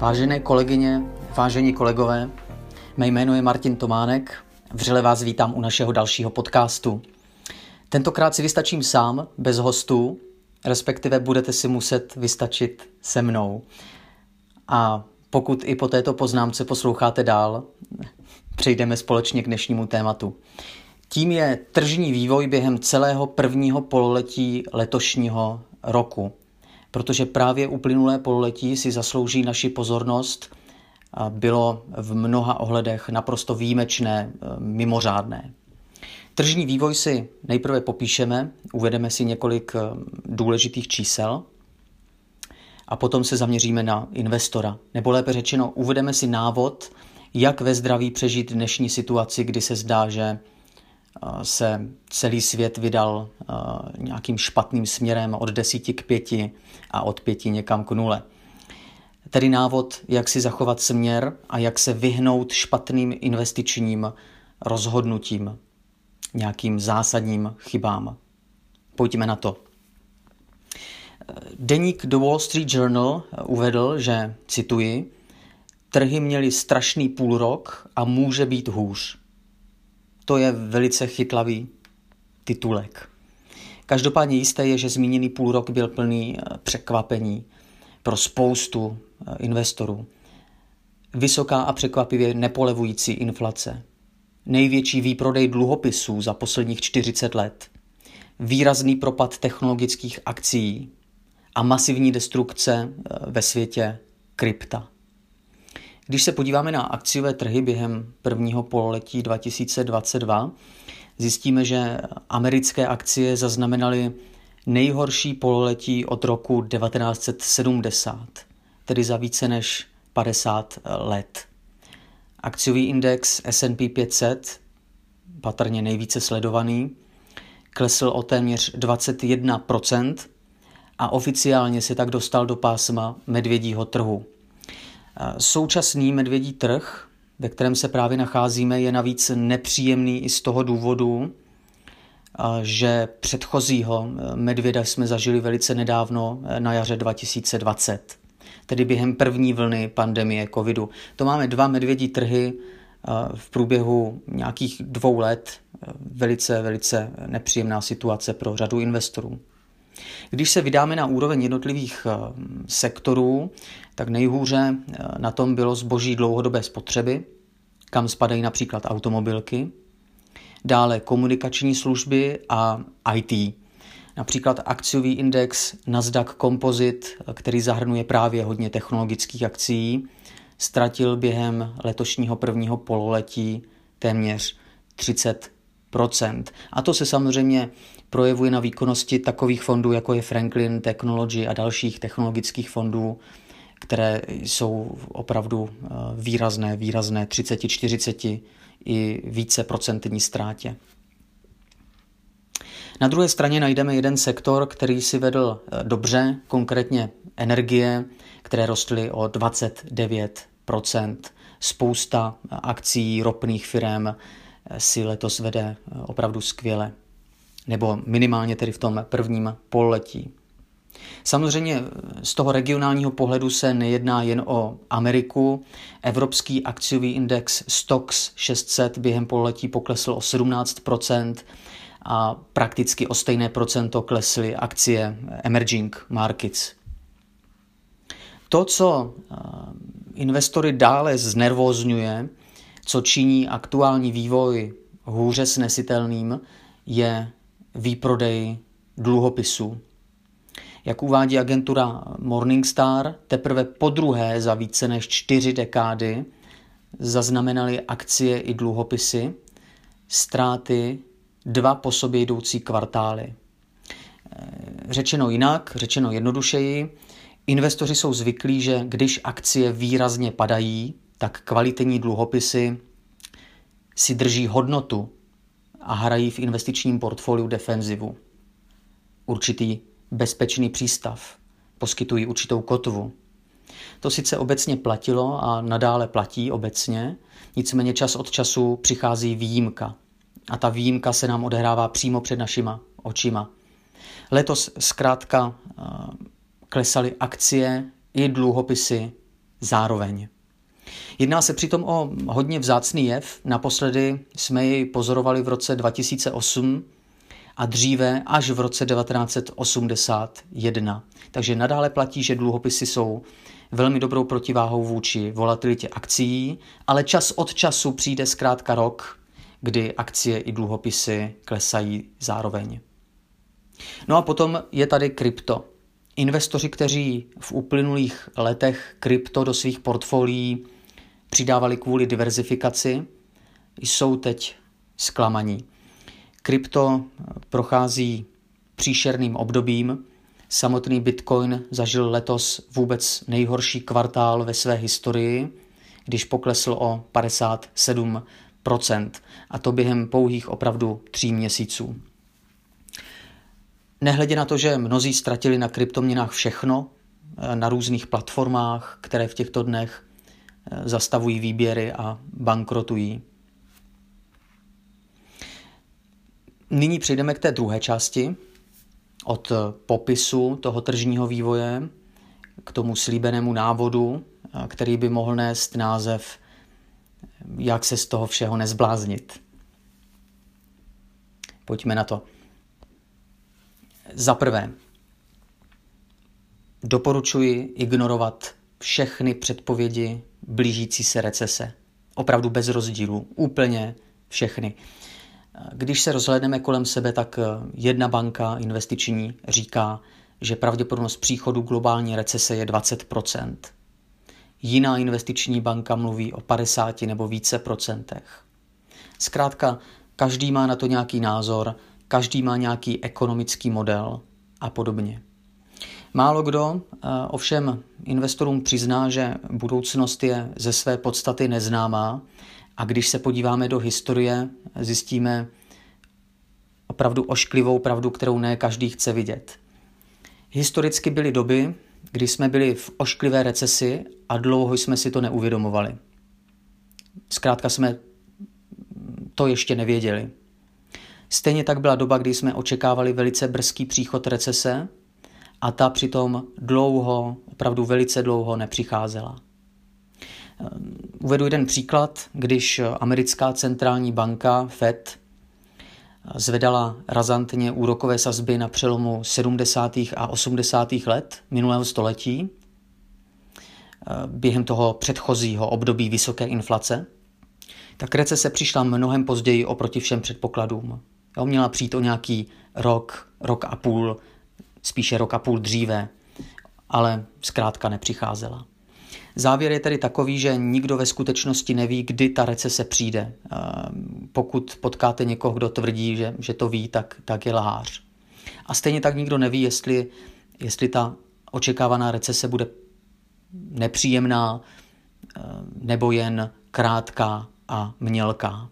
Vážené kolegyně, vážení kolegové, mé jméno je Martin Tománek, vřele vás vítám u našeho dalšího podcastu. Tentokrát si vystačím sám, bez hostů, respektive budete si muset vystačit se mnou. A pokud i po této poznámce posloucháte dál, přejdeme společně k dnešnímu tématu. Tím je tržní vývoj během celého prvního pololetí letošního roku protože právě uplynulé pololetí si zaslouží naši pozornost a bylo v mnoha ohledech naprosto výjimečné, e, mimořádné. Tržní vývoj si nejprve popíšeme, uvedeme si několik e, důležitých čísel a potom se zaměříme na investora. Nebo lépe řečeno, uvedeme si návod, jak ve zdraví přežít dnešní situaci, kdy se zdá, že se celý svět vydal nějakým špatným směrem od desíti k pěti a od pěti někam k nule. Tedy návod, jak si zachovat směr a jak se vyhnout špatným investičním rozhodnutím, nějakým zásadním chybám. Pojďme na to. Deník The Wall Street Journal uvedl, že, cituji, trhy měly strašný půlrok a může být hůř to je velice chytlavý titulek. Každopádně jisté je, že zmíněný půl rok byl plný eh, překvapení pro spoustu eh, investorů. Vysoká a překvapivě nepolevující inflace. Největší výprodej dluhopisů za posledních 40 let. Výrazný propad technologických akcí a masivní destrukce eh, ve světě krypta. Když se podíváme na akciové trhy během prvního pololetí 2022, zjistíme, že americké akcie zaznamenaly nejhorší pololetí od roku 1970, tedy za více než 50 let. Akciový index S&P 500, patrně nejvíce sledovaný, klesl o téměř 21% a oficiálně se tak dostal do pásma medvědího trhu. Současný medvědí trh, ve kterém se právě nacházíme, je navíc nepříjemný i z toho důvodu, že předchozího e, medvěda jsme zažili velice nedávno e, na jaře 2020, tedy během první vlny pandemie covidu. To máme dva medvědí trhy v průběhu nějakých dvou let. E, velice, velice nepříjemná situace pro řadu investorů. Když se vydáme na úroveň jednotlivých sektorů, tak nejhůře eh, na tom bylo zboží dlouhodobé spotřeby, kam spadají například automobilky, dále komunikační služby a IT. Například akciový index Nasdaq Composite, eh, který zahrnuje právě hodně technologických akcí, ztratil během letošního prvního pololetí téměř 30% A to se samozřejmě projevuje na výkonnosti takových fondů, jako je Franklin Technology a dalších technologických fondů, které jsou opravdu eh, výrazné, výrazné 30, 40 i více procentní ztrátě. Na druhé straně najdeme jeden sektor, který si vedl eh, dobře, konkrétně energie, které rostly o 29% Spousta akcí ropných firm eh, si letos vede opravdu skvěle nebo minimálně tedy v tom prvním pololetí. Samozřejmě z toho regionálního pohledu se nejedná jen o Ameriku. Evropský akciový index STOXX 600 během pololetí poklesl o 17% a prakticky o stejné procento klesly akcie emerging markets. To, co eh, investory dále znervózňuje, co činí aktuální vývoj hůře snesitelným, je výprodej dluhopisů. Jak uvádí agentura Morningstar, teprve po druhé za více než čtyři dekády zaznamenaly akcie i dluhopisy ztráty dva po sobě jdoucí kvartály. Řečeno jinak, řečeno jednodušeji, investoři jsou zvyklí, že když akcie výrazně padají, tak kvalitní dluhopisy si drží hodnotu a hrají v investičním portfoliu defenzivu. Určitý bezpečný přístav, poskytují určitou kotvu. To sice obecně platilo a nadále platí obecně, nicméně čas od času přichází výjimka. A ta výjimka se nám odehrává přímo před našima očima. Letos zkrátka klesaly akcie i dluhopisy zároveň. Jedná se přitom o hodně vzácný jev. Naposledy jsme ji pozorovali v roce 2008 a dříve až v roce 1981. Takže nadále platí, že dluhopisy jsou velmi dobrou protiváhou vůči volatilitě akcí, ale čas od času přijde zkrátka rok, kdy akcie i dluhopisy klesají zároveň. No a potom je tady krypto. Investoři, kteří v uplynulých letech krypto do svých portfolií přidávali kvůli diverzifikaci, jsou teď zklamaní. Krypto prochází příšerným obdobím. Samotný Bitcoin zažil letos vůbec nejhorší kvartál ve své historii, když poklesl o 57% a to během pouhých opravdu tří měsíců. Nehledě na to, že mnozí ztratili na kryptoměnách všechno, eh, na různých platformách, které v těchto dnech eh, zastavují výběry a bankrotují. Nyní přejdeme k té druhé části, od popisu toho tržního vývoje k tomu slíbenému návodu, který by mohl nést název Jak se z toho všeho nezbláznit. Pojďme na to. Za prvé, doporučuji ignorovat všechny předpovědi blížící se recese. Opravdu bez rozdílu. Úplně všechny. Když se rozhledneme kolem sebe, tak jedna banka investiční říká, že pravděpodobnost příchodu globální recese je 20% Jiná investiční banka mluví o 50 nebo více procentech. Zkrátka, každý má na to nějaký názor, každý má nějaký ekonomický model a podobně. Málo kdo eh, ovšem investorům přizná, že budoucnost je ze své podstaty neznámá a když se podíváme do historie, zjistíme opravdu ošklivou pravdu, kterou ne každý chce vidět. Historicky byly doby, kdy jsme byli v ošklivé recesi a dlouho jsme si to neuvědomovali. Zkrátka jsme to ještě nevěděli. Stejně tak byla doba, kdy jsme očekávali velice brzký příchod recese a ta přitom dlouho, opravdu velice dlouho nepřicházela. Ehm, uvedu jeden příklad, když americká centrální banka Fed zvedala razantně úrokové sazby na přelomu 70. a 80. let minulého století ehm, během toho předchozího období vysoké inflace, tak recese přišla mnohem později oproti všem předpokladům. Jo, měla přijít o nějaký rok, rok a půl, spíše rok a půl dříve, ale zkrátka nepřicházela. Závěr je tedy takový, že nikdo ve skutečnosti neví, kdy ta recese přijde. Pokud potkáte někoho, kdo tvrdí, že, že to ví, tak, tak je lhář. A stejně tak nikdo neví, jestli, jestli ta očekávaná recese bude nepříjemná nebo jen krátká a mělká.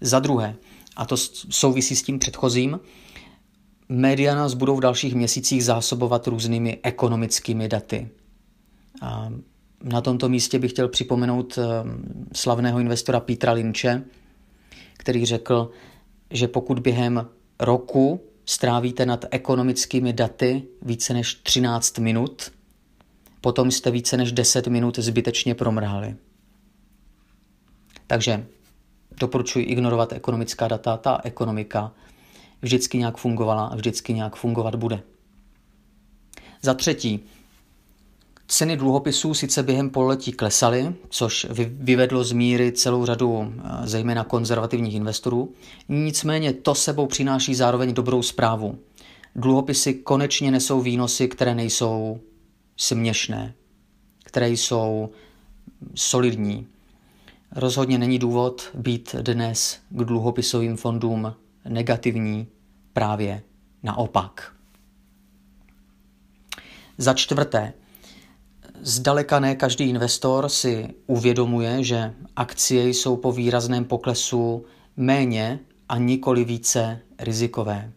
Za druhé, a to souvisí s tím předchozím, média nás budou v dalších měsících zásobovat různými ekonomickými daty. Na tomto místě bych chtěl připomenout eh, slavného investora Petra Lynche, který řekl, že pokud během roku strávíte nad ekonomickými daty více než 13 minut, potom jste více než 10 minut zbytečně promrhali. Takže doporučuji ignorovat ekonomická data, ta ekonomika vždycky nějak fungovala a vždycky nějak fungovat bude. Za třetí, ceny dluhopisů sice během pololetí klesaly, což vyvedlo z míry celou řadu eh, zejména konzervativních investorů, nicméně to sebou přináší zároveň dobrou zprávu. Dluhopisy konečně nesou výnosy, které nejsou směšné, které jsou solidní, Rozhodně není důvod být dnes k dluhopisovým fondům negativní, právě naopak. Za čtvrté, zdaleka ne každý investor si uvědomuje, že akcie jsou po výrazném poklesu méně a nikoli více rizikové.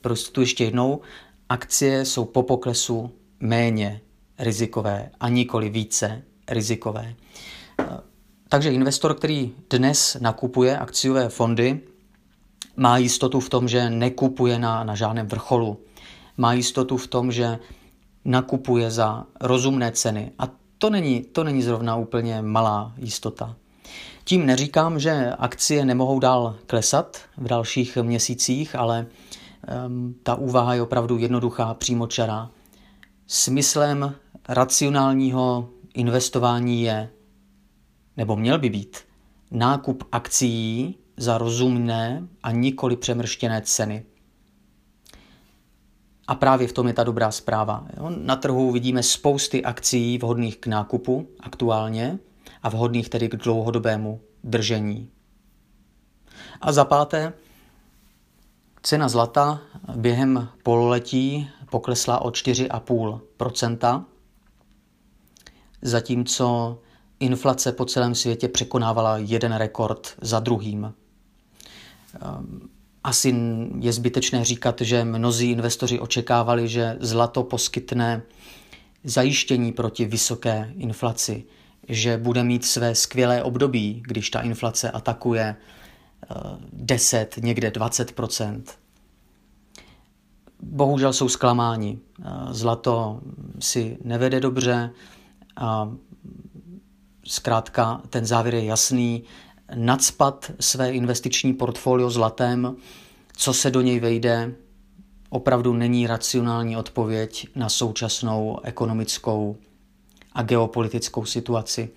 Prostě tu ještě jednou, akcie jsou po poklesu méně rizikové a nikoli více rizikové. Takže investor, který dnes nakupuje akciové fondy, má jistotu v tom, že nekupuje na, na žádném vrcholu. Má jistotu v tom, že nakupuje za rozumné ceny. A to není, to není zrovna úplně malá jistota. Tím neříkám, že akcie nemohou dál klesat v dalších měsících, ale um, ta úvaha je opravdu jednoduchá, přímočará. Smyslem racionálního investování je, nebo měl by být, nákup akcí za rozumné a nikoli přemrštěné ceny. A právě v tom je ta dobrá zpráva. Na trhu vidíme spousty akcí vhodných k nákupu aktuálně a vhodných tedy k dlouhodobému držení. A za páté, cena zlata během pololetí poklesla o 4,5%, zatímco inflace po celém světě překonávala jeden rekord za druhým. Asi je zbytečné říkat, že mnozí investoři očekávali, že zlato poskytne zajištění proti vysoké inflaci, že bude mít své skvělé období, když ta inflace atakuje 10, eh, někde 20% Bohužel jsou zklamáni. Eh, zlato si nevede dobře a zkrátka ten závěr je jasný nadspat své investiční portfolio zlatem, co se do něj vejde, opravdu není racionální odpověď na současnou ekonomickou a geopolitickou situaci.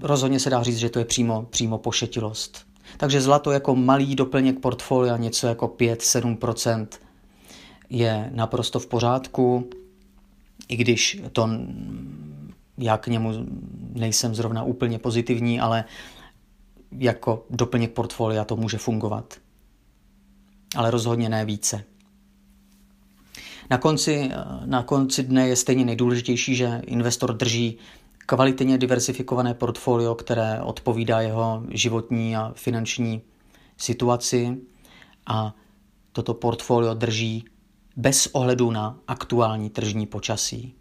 Rozhodně se dá říct, že to je přímo, přímo pošetilost. Takže zlato jako malý doplněk portfolia, něco jako 5-7%, je naprosto v pořádku, i když to já k němu nejsem zrovna úplně pozitivní, ale jako doplněk portfolia to může fungovat. Ale rozhodně ne více. Na konci, na konci dne je stejně nejdůležitější, že investor drží kvalitně diversifikované portfolio, které odpovídá jeho životní a finanční situaci a toto portfolio drží bez ohledu na aktuální tržní počasí.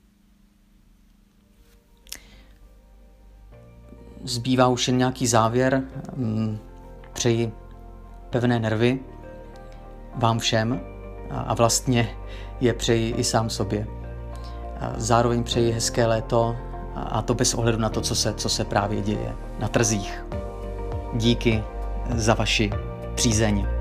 Zbývá už jen nějaký závěr. Mm, přeji pevné nervy vám všem a vlastně je přeji i sám sobě. Zároveň přeji hezké léto a to bez ohledu na to, co se, co se právě děje na trzích. Díky za vaši přízeň.